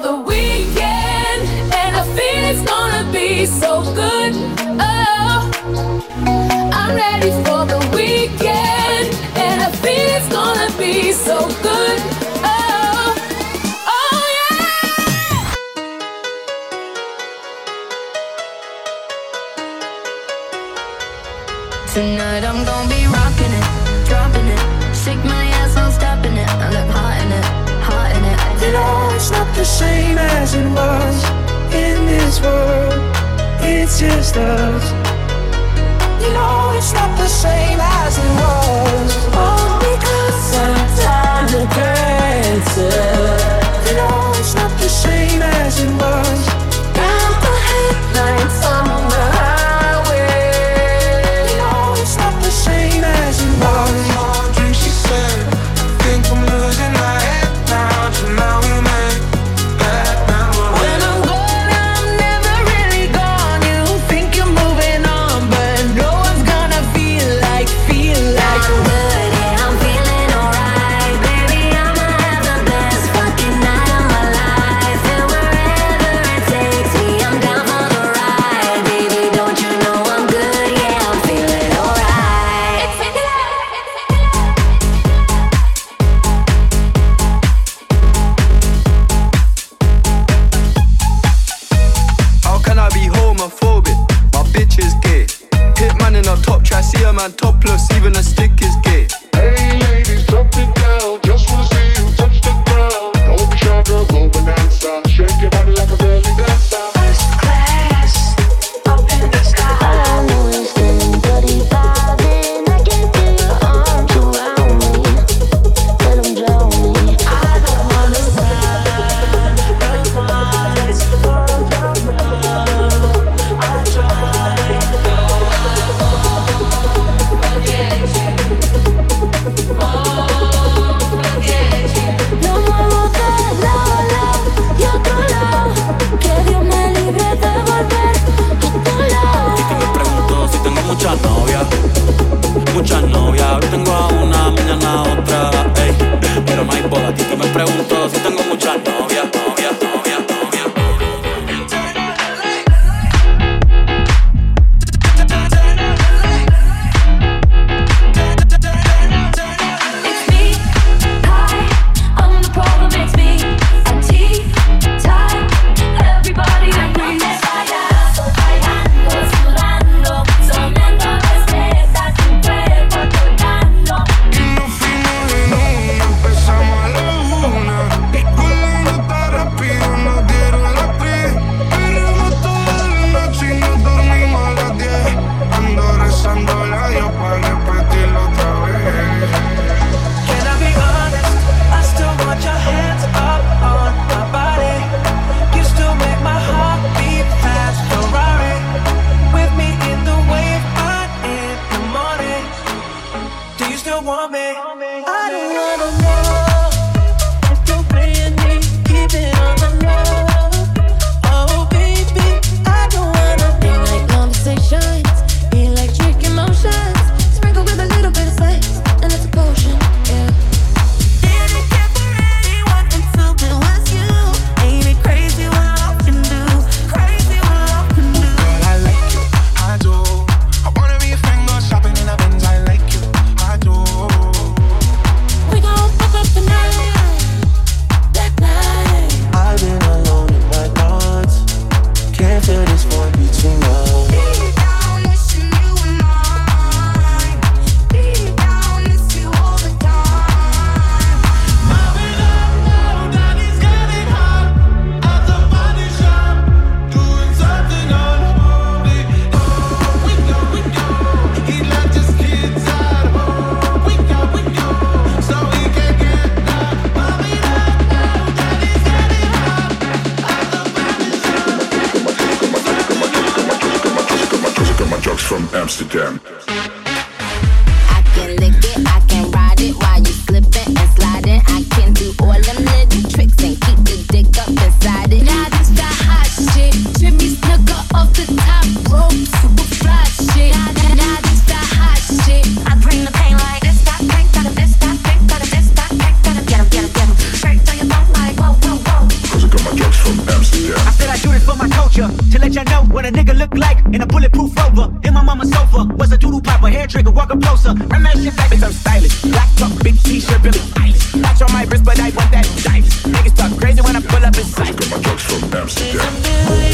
the world, it's just us. man topless, even a stick is I don't wanna Amsterdam. Picture to let y'all know what a nigga look like in a bulletproof rover. In my mama's sofa was a doodle popper, hair trigger, walk up closer. Run that shit back, bitch, I'm stylish. Black top, big t-shirt, Billie Eilish. Watch on my wrist, but I want that dice. Niggas talk crazy when I pull up in sight. My truck's from Amsterdam.